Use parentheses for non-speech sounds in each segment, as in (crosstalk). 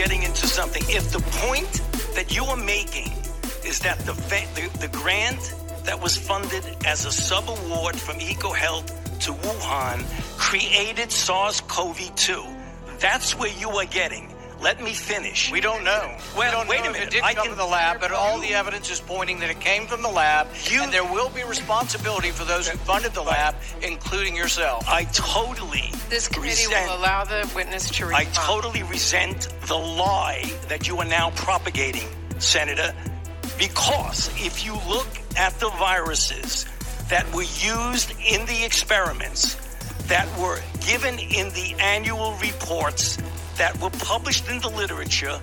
getting into something. If the point that you are making is that the, the, the grant that was funded as a sub award from EcoHealth to Wuhan created SARS CoV 2, that's where you are getting. Let me finish. We don't know. Well, we don't wait know a minute. It did I come can, from the lab, but all the evidence is pointing that it came from the lab, You- and there will be responsibility for those who funded the lab, including yourself. I totally This committee resent, will allow the witness to I totally resent the lie that you are now propagating, Senator, because if you look at the viruses that were used in the experiments, that were given in the annual reports, that were published in the literature,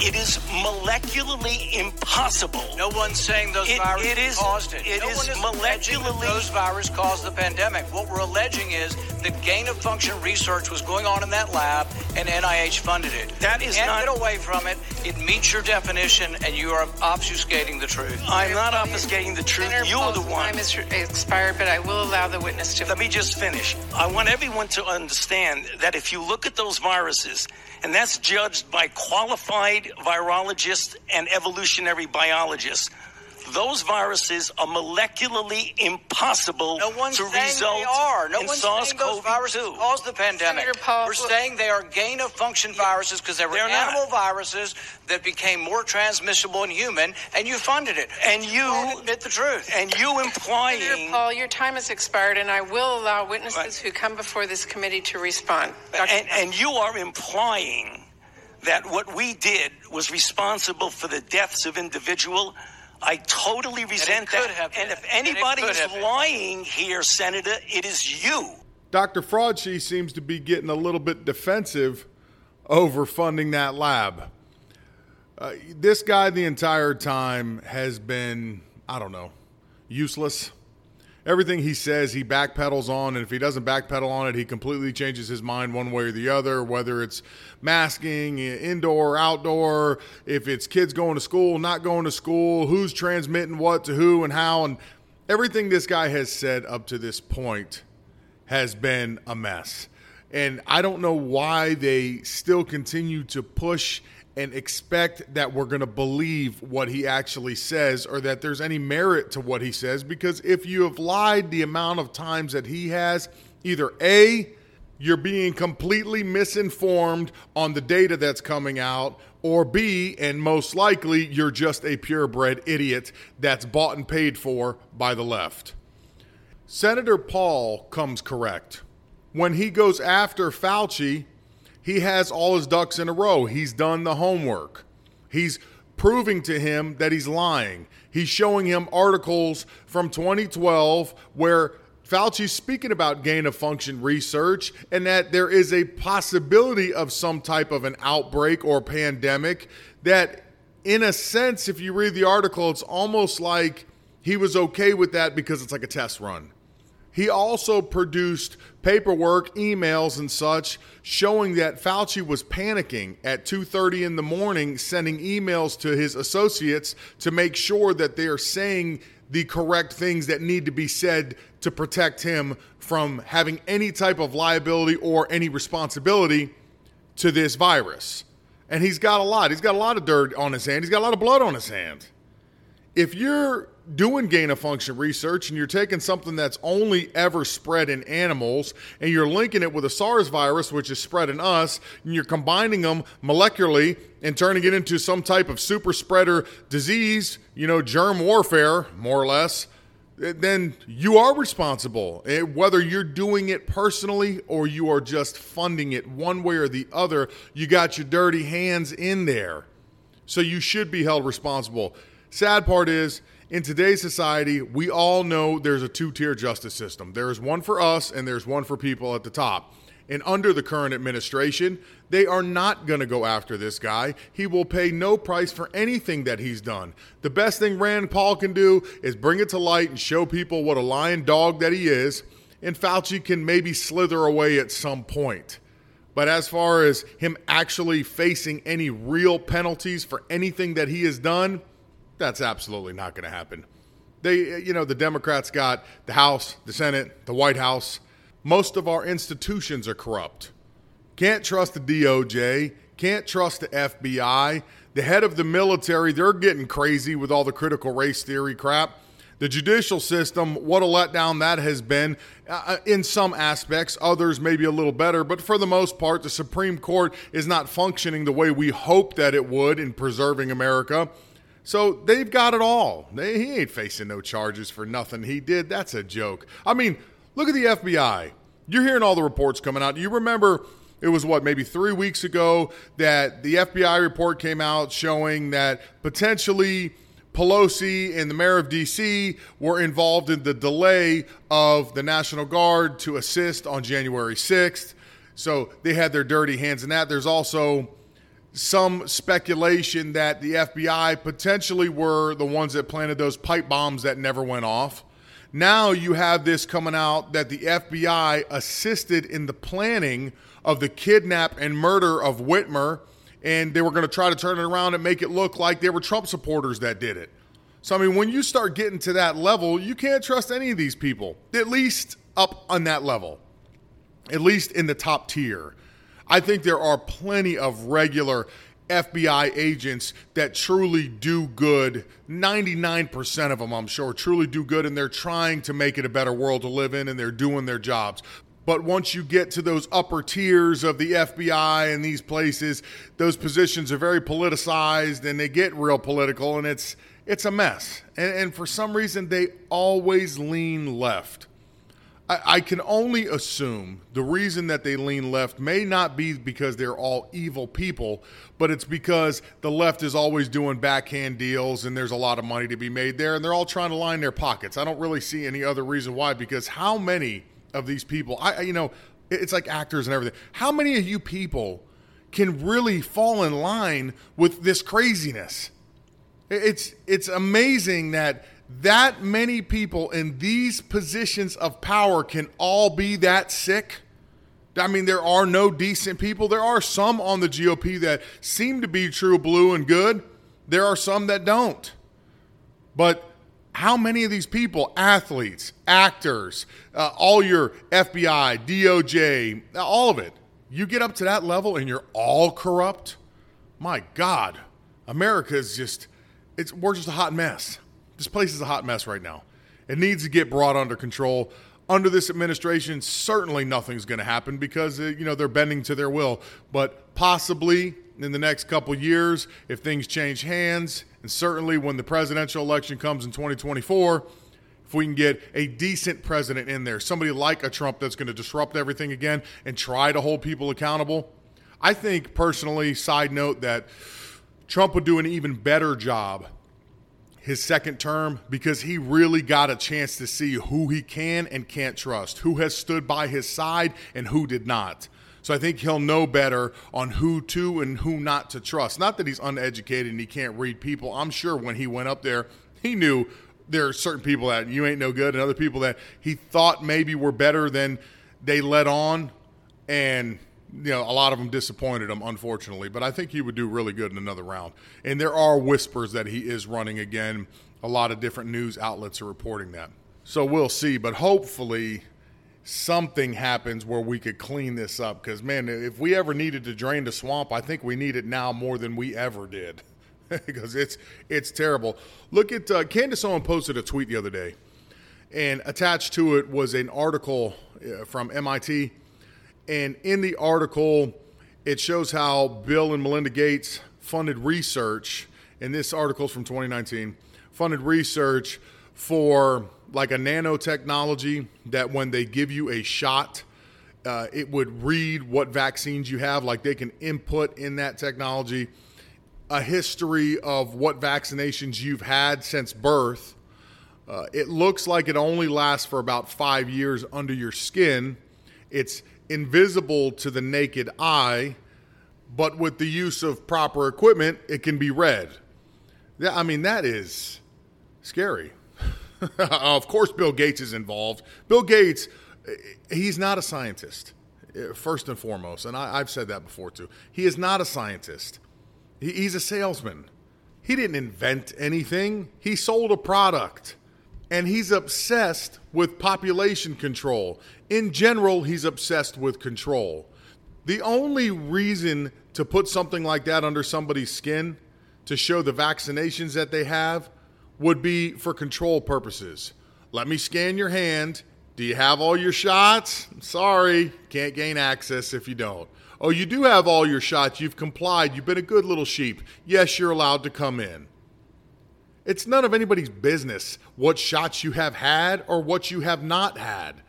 it is molecularly impossible. No one's saying those It- viruses it is- caused it. it no is one is alleging that molecularly- those viruses caused the pandemic. What we're alleging is that gain of function research was going on in that lab, and NIH funded it. That is You can't not- get away from it. It meets your definition, and you are obfuscating the truth. I'm not obfuscating the truth. Senator You're the Paul's one. time is expired, but I will allow the witness to. Let me just finish. I want everyone to understand that if you look at those viruses, and that's judged by qualified virologists and evolutionary biologists, those viruses are molecularly impossible No one's to saying result they are. No in one's saying those viruses SARS-CoV-2. caused the pandemic. Paul, We're saying they are gain of function viruses because they were They're not. animal viruses that became more transmissible in human, and you funded it. And Won't you admit the truth. and you Senator implying Paul, your time has expired, and I will allow witnesses Right. who come before this committee to respond. And, and you are implying that what we did was responsible for the deaths of individual. I totally resent could that. have and if And anybody could is have been. lying here, Senator, it is you. Dr. Fraudshi seems to be getting a little bit defensive over funding that lab. Uh, this guy, the entire time, has been, I don't know, useless. Everything he says, he backpedals on, and if he doesn't backpedal on it, he completely changes his mind one way or the other, whether it's masking, indoor, outdoor, if it's kids going to school, not going to school, who's transmitting what to who and how. And everything this guy has said up to this point has been a mess. And I don't know why they still continue to push and expect that we're going to believe what he actually says or that there's any merit to what he says. Because if you have lied the amount of times that he has, either A, you're being completely misinformed on the data that's coming out, or B, and most likely, you're just a purebred idiot that's bought and paid for by the left. Senator Paul comes correct. When he goes after Fauci, he has all his ducks in a row. He's done the homework. He's proving to him that he's lying. He's showing him articles from 2012 where Fauci's speaking about gain of function research and that there is a possibility of some type of an outbreak or pandemic that in a sense if you read the article it's almost like he was okay with that because it's like a test run. He also produced paperwork, emails, and such showing that Fauci was panicking at 2:30 in the morning, sending emails to his associates to make sure that they are saying the correct things that need to be said to protect him from having any type of liability or any responsibility to this virus. And he's got a lot. He's got a lot of dirt on his hand. He's got a lot of blood on his hand if you're doing gain of function research and you're taking something that's only ever spread in animals and you're linking it with a SARS virus, which is spread in us, and you're combining them molecularly and turning it into some type of super spreader disease, you know, germ warfare, more or less, then you are responsible. Eh, Whether you're doing it personally or you are just funding it one way or the other, you got your dirty hands in there. So you should be held responsible. Sad part is, in today's society, we all know there's a two tier justice system. There's one for us and there's one for people at the top. And under the current administration, they are not going to go after this guy. He will pay no price for anything that he's done. The best thing Rand Paul can do is bring it to light and show people what a lion dog that he is. And Fauci can maybe slither away at some point. But as far as him actually facing any real penalties for anything that he has done, that's absolutely not going to happen. They, you know, the Democrats got the House, the Senate, the White House. Most of our institutions are corrupt. Can't trust the DOJ, can't trust the FBI. The head of the military, they're getting crazy with all the critical race theory crap. The judicial system, what a letdown that has been uh, uh, in some aspects, others maybe a little better, but for the most part, the Supreme Court is not functioning the way we hope that it would in preserving America. So they've got it all. They, he ain't facing no charges for nothing he did. That's a joke. I mean, look at the FBI. You're hearing all the reports coming out. You remember it was what maybe three weeks ago that the FBI report came out showing that potentially Pelosi and the mayor of D.C. were involved in the delay of the National Guard to assist on January 6th. So they had their dirty hands in that. There's also some speculation that the FBI potentially were the ones that planted those pipe bombs that never went off. Now you have this coming out that the FBI assisted in the planning of the kidnap and murder of Whitmer, and they were going to try to turn it around and make it look like they were Trump supporters that did it. So, I mean, when you start getting to that level, you can't trust any of these people, at least up on that level, at least in the top tier. I think there are plenty of regular FBI agents that truly do good. 99% of them, I'm sure, truly do good, and they're trying to make it a better world to live in, and they're doing their jobs. But once you get to those upper tiers of the FBI and these places, those positions are very politicized and they get real political, and it's it's a mess. And, and for some reason, they always lean left. I, I can only assume the reason that they lean left may not be because they're all evil people, but it's because the left is always doing backhand deals and there's a lot of money to be made there, and they're all trying to line their pockets. I don't really see any other reason why, because how many of these people, I you know, it's like actors and everything. How many of you people can really fall in line with this craziness? It's it's amazing that that many people in these positions of power can all be that sick. I mean, there are no decent people. There are some on the GOP that seem to be true blue and good. There are some that don't. But how many of these people, athletes, actors, uh, all your FBI, DOJ, all of it, you get up to that level and you're all corrupt? My God, America is just, it's, we're just a hot mess. This place is a hot mess right now. It needs to get brought under control. Under this administration, certainly nothing's going to happen because uh, you know they're bending to their will. But possibly in the next couple years, if things change hands, and certainly when the presidential election comes in 2024, if we can get a decent president in there, somebody like a Trump that's going to disrupt everything again and try to hold people accountable, I think personally, side note, that Trump would do an even better job his second term because he really got a chance to see who he can and can't trust, who has stood by his side and who did not. So I think he'll know better on who to and who not to trust. Not that he's uneducated and he can't read people. I'm sure when he went up there, he knew there are certain people that you ain't no good and other people that he thought maybe were better than they let on. And you know, a lot of them disappointed him, unfortunately. But I think he would do really good in another round. And there are whispers that he is running again. A lot of different news outlets are reporting that. So we'll see. But hopefully, something happens where we could clean this up. Because, man, if we ever needed to drain the swamp, I think we need it now more than we ever did. (laughs) because it's it's terrible. Look at uh, Candace Owen posted a tweet the other day, and attached to it was an article uh, from MIT and in the article, it shows how Bill and Melinda Gates funded research. And this article is from 2019 funded research for like a nanotechnology that when they give you a shot, uh, it would read what vaccines you have, like they can input in that technology a history of what vaccinations you've had since birth. Uh, it looks like it only lasts for about five years under your skin. It's invisible to the naked eye, but with the use of proper equipment, it can be read. Yeah, I mean, that is scary. (laughs) of course, Bill Gates is involved. Bill Gates, he's not a scientist, first and foremost. And I, have said that before too. He is not a scientist, he, he's a salesman. He didn't invent anything, he sold a product. And he's obsessed with population control. In general, he's obsessed with control. The only reason to put something like that under somebody's skin to show the vaccinations that they have would be for control purposes. Let me scan your hand. Do you have all your shots? Sorry, can't gain access if you don't. Oh, you do have all your shots. You've complied. You've been a good little sheep. Yes, you're allowed to come in. It's none of anybody's business what shots you have had or what you have not had.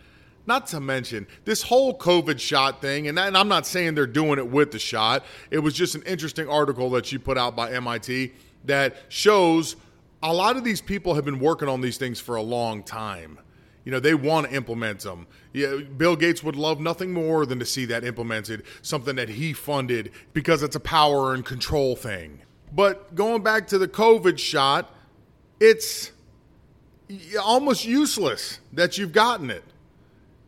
Not to mention this whole COVID shot thing, and, I'm not saying they're doing it with the shot. It was just an interesting article that you put out by MIT that shows a lot of these people have been working on these things for a long time. You know, they want to implement them. Yeah, Bill Gates would love nothing more than to see that implemented, something that he funded because it's a power and control thing. But going back to the COVID shot, it's almost useless that you've gotten it.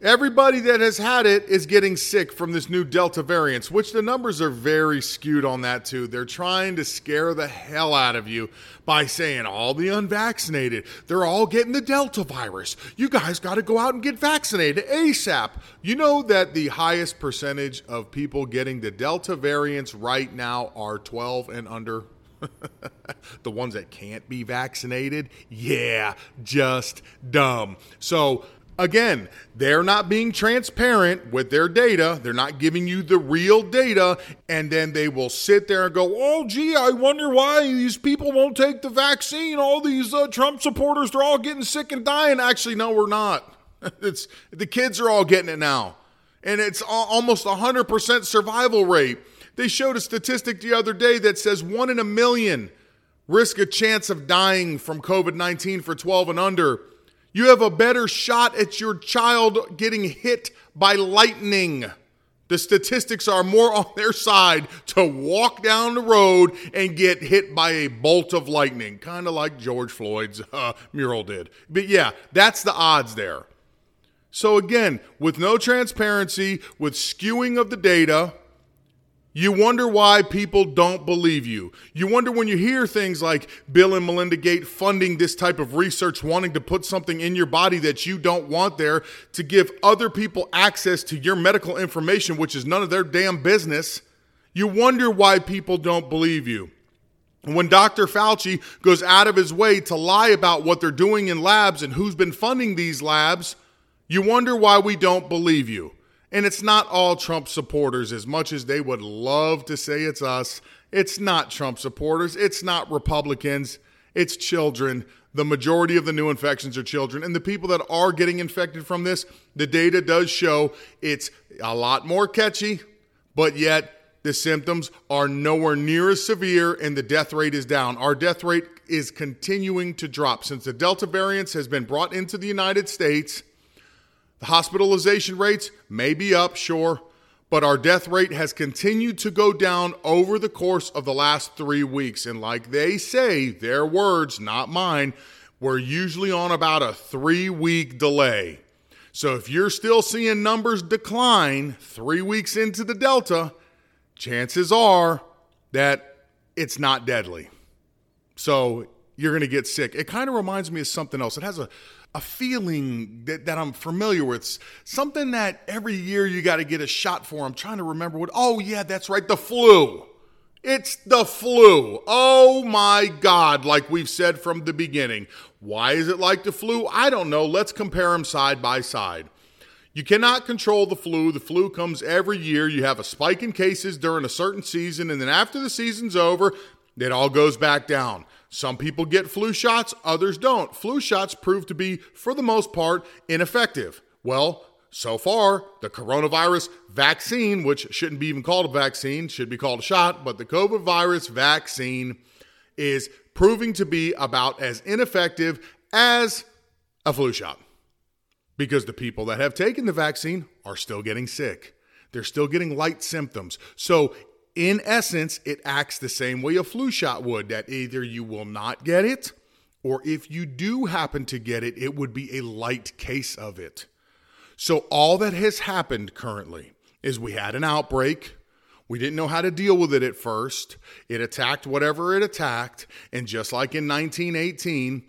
Everybody that has had it is getting sick from this new Delta variant, which the numbers are very skewed on that too. They're trying to scare the hell out of you by saying all the unvaccinated, they're all getting the Delta virus. You guys got to go out and get vaccinated ASAP. You know that the highest percentage of people getting the Delta variants right now are 12 and under? (laughs) the ones that can't be vaccinated? Yeah, just dumb. So Again, they're not being transparent with their data. They're not giving you the real data. And then they will sit there and go, oh, gee, I wonder why these people won't take the vaccine. All these uh, Trump supporters, they're all getting sick and dying. Actually, no, we're not. (laughs) it's The kids are all getting it now. And it's almost 100% survival rate. They showed a statistic the other day that says one in a million risk a chance of dying from COVID 19 for 12 and under. You have a better shot at your child getting hit by lightning. The statistics are more on their side to walk down the road and get hit by a bolt of lightning, kind of like George Floyd's uh, mural did. But yeah, that's the odds there. So again, with no transparency, with skewing of the data, you wonder why people don't believe you. You wonder when you hear things like Bill and Melinda Gates funding this type of research, wanting to put something in your body that you don't want there to give other people access to your medical information, which is none of their damn business. You wonder why people don't believe you. When Dr. Fauci goes out of his way to lie about what they're doing in labs and who's been funding these labs, you wonder why we don't believe you. And it's not all Trump supporters, as much as they would love to say it's us. It's not Trump supporters. It's not Republicans. It's children. The majority of the new infections are children. And the people that are getting infected from this, the data does show it's a lot more catchy, but yet the symptoms are nowhere near as severe and the death rate is down. Our death rate is continuing to drop. Since the Delta variant has been brought into the United States, the hospitalization rates may be up, sure, but our death rate has continued to go down over the course of the last three weeks. And like they say, their words, not mine, we're usually on about a three week delay. So if you're still seeing numbers decline three weeks into the Delta, chances are that it's not deadly. So you're going to get sick. It kind of reminds me of something else. It has a a feeling that, that I'm familiar with, something that every year you got to get a shot for. I'm trying to remember what. Oh, yeah, that's right, the flu. It's the flu. Oh my God, like we've said from the beginning. Why is it like the flu? I don't know. Let's compare them side by side. You cannot control the flu. The flu comes every year. You have a spike in cases during a certain season, and then after the season's over, it all goes back down. Some people get flu shots, others don't. Flu shots prove to be, for the most part, ineffective. Well, so far, the coronavirus vaccine, which shouldn't be even called a vaccine, should be called a shot, but the COVID virus vaccine is proving to be about as ineffective as a flu shot because the people that have taken the vaccine are still getting sick. They're still getting light symptoms. So, in essence, it acts the same way a flu shot would that either you will not get it, or if you do happen to get it, it would be a light case of it. So, all that has happened currently is we had an outbreak. We didn't know how to deal with it at first. It attacked whatever it attacked. And just like in 1918,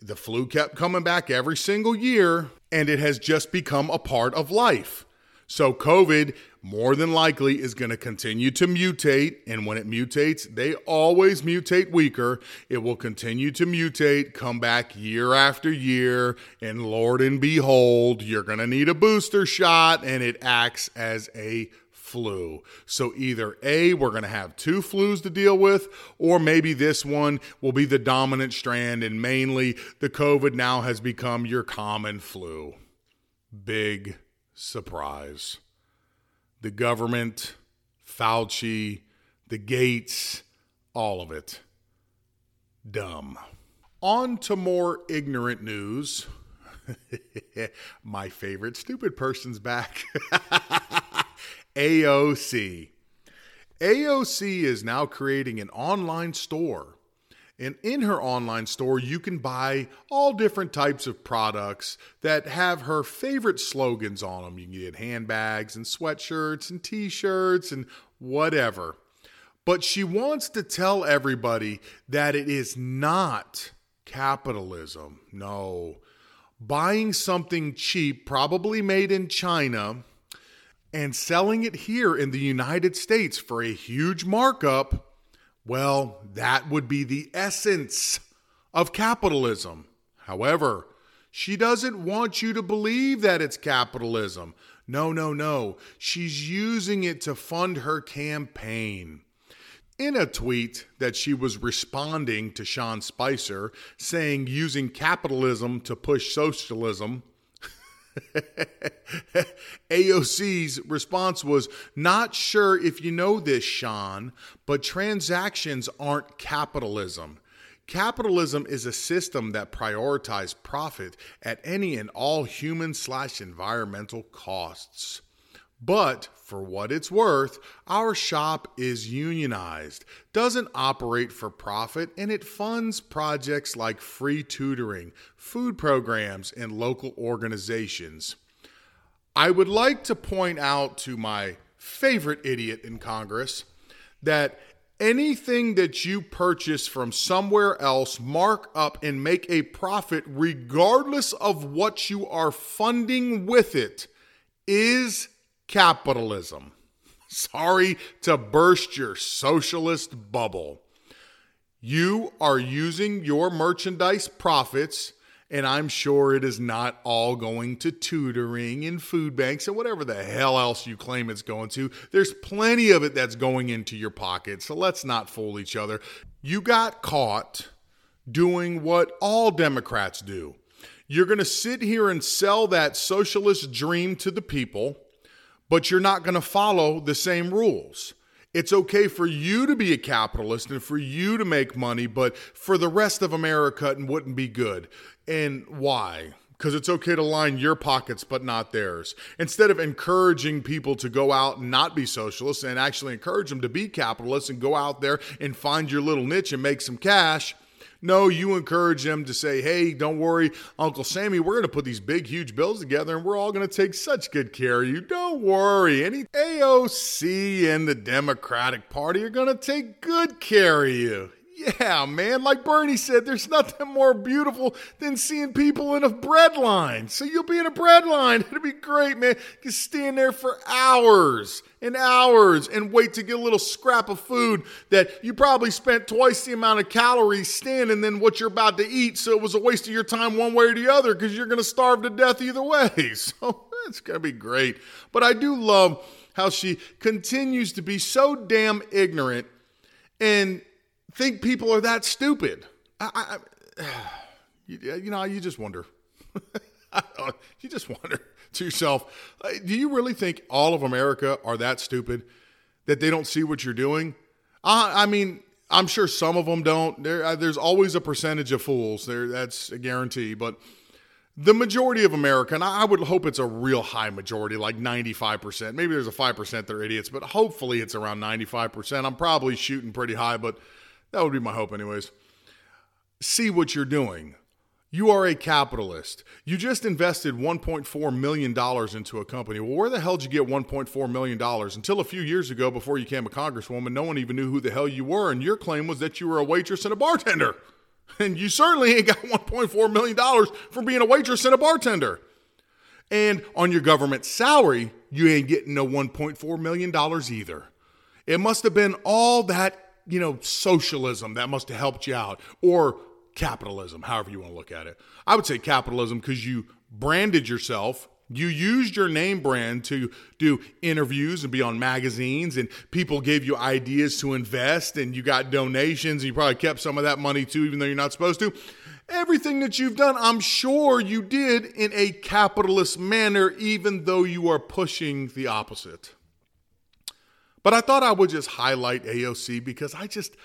the flu kept coming back every single year, and it has just become a part of life. So, COVID more than likely is going to continue to mutate. And when it mutates, they always mutate weaker. It will continue to mutate, come back year after year. And Lord and behold, you're going to need a booster shot, and it acts as a flu. So either A, we're going to have two flus to deal with, or maybe this one will be the dominant strand, and mainly the COVID now has become your common flu. Big surprise. The government, Fauci, the Gates, all of it. Dumb. On to more ignorant news. (laughs) My favorite stupid person's back. (laughs) AOC. AOC is now creating an online store and in her online store, you can buy all different types of products that have her favorite slogans on them. You can get handbags and sweatshirts and t shirts and whatever. But she wants to tell everybody that it is not capitalism. No. Buying something cheap, probably made in China, and selling it here in the United States for a huge markup well, that would be the essence of capitalism. However, she doesn't want you to believe that it's capitalism. No, no, no. She's using it to fund her campaign. In a tweet that she was responding to Sean Spicer, saying using capitalism to push socialism, (laughs) AOC's response was Not sure if you know this, Sean, but transactions aren't capitalism. Capitalism is a system that prioritizes profit at any and all human slash environmental costs. But for what it's worth, our shop is unionized, doesn't operate for profit, and it funds projects like free tutoring, food programs, and local organizations. I would like to point out to my favorite idiot in Congress that anything that you purchase from somewhere else, mark up and make a profit, regardless of what you are funding with it, is capitalism. (laughs) Sorry to burst your socialist bubble. You are using your merchandise profits, and I'm sure it is not all going to tutoring and food banks and whatever the hell else you claim it's going to. There's plenty of it that's going into your pocket, so let's not fool each other. You got caught doing what all Democrats do. You're going to sit here and sell that socialist dream to the people but you're not going to follow the same rules. It's okay for you to be a capitalist and for you to make money, but for the rest of America, it wouldn't be good. And why? Because it's okay to line your pockets, but not theirs. Instead of encouraging people to go out and not be socialists and actually encourage them to be capitalists and go out there and find your little niche and make some cash no, you encourage them to say, hey, don't worry, Uncle Sammy, we're going to put these big, huge bills together and we're all going to take such good care of you. Don't worry. Any AOC and the Democratic Party are going to take good care of you. Yeah, man. Like Bernie said, there's nothing more beautiful than seeing people in a bread line. So you'll be in a bread line. (laughs) It'll be great, man. You stand there for hours and hours and wait to get a little scrap of food that you probably spent twice the amount of calories standing than what you're about to eat. So it was a waste of your time one way or the other because you're going to starve to death either way. (laughs) So it's going to be great. But I do love how she continues to be so damn ignorant and think people are that stupid. I, I, (sighs) you, know, you just wonder. (laughs) you just wonder to yourself, uh, do you really think all of America are that stupid that they don't see what you're doing? Uh, I mean, I'm sure some of them don't. There, uh, there's always a percentage of fools. There, that's a guarantee. But the majority of America, and I would hope it's a real high majority, like 95%. Maybe there's a 5% that are idiots, but hopefully it's around 95%. I'm probably shooting pretty high, but that would be my hope, anyways. See what you're doing. You are a capitalist. You just invested $1.4 million into a company. Well, where the hell did you get $1.4 million? Until a few years ago, before you became a congresswoman, no one even knew who the hell you were, and your claim was that you were a waitress and a bartender. (laughs) And you certainly ain't got $1.4 million from being a waitress and a bartender. And on your government salary, you ain't getting no $1.4 million either. It must have been all that, you know, socialism that must have helped you out, or capitalism, however you want to look at it. I would say capitalism because you branded yourself you used your name brand to do interviews and be on magazines, and people gave you ideas to invest, and you got donations, and you probably kept some of that money too, even though you're not supposed to. Everything that you've done, I'm sure you did in a capitalist manner, even though you are pushing the opposite. But I thought I would just highlight AOC because I just,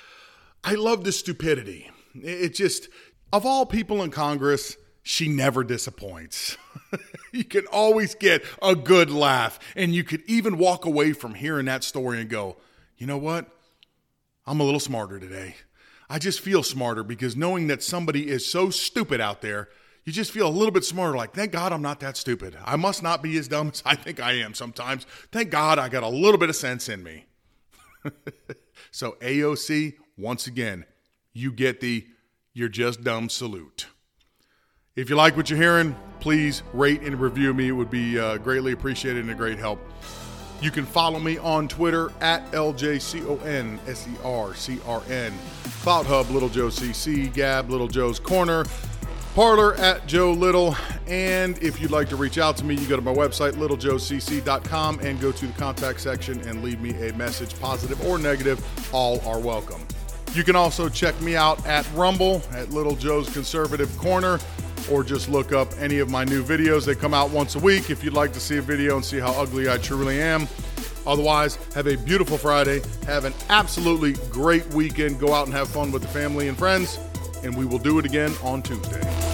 I love the stupidity. It just, of all people in Congress, she never disappoints. (laughs) you can always get a good laugh. And you could even walk away from hearing that story and go, you know what? I'm a little smarter today. I just feel smarter because knowing that somebody is so stupid out there, you just feel a little bit smarter. Like, thank God I'm not that stupid. I must not be as dumb (laughs) as I think I am sometimes. Thank God I got a little bit of sense in me. (laughs) so, AOC, once again, you get the you're just dumb salute. If you like what you're hearing, please rate and review me. It would be uh, greatly appreciated and a great help. You can follow me on Twitter at LJCONSERCRN, Clout Hub, Little Joe CC, Gab, Little Joe's Corner, Parler at Joe Little. And if you'd like to reach out to me, you go to my website, littlejoecc.com, and go to the contact section and leave me a message, positive or negative. All are welcome. You can also check me out at Rumble at Little Joe's Conservative Corner or just look up any of my new videos. They come out once a week if you'd like to see a video and see how ugly I truly am. Otherwise, have a beautiful Friday. Have an absolutely great weekend. Go out and have fun with the family and friends, and we will do it again on Tuesday.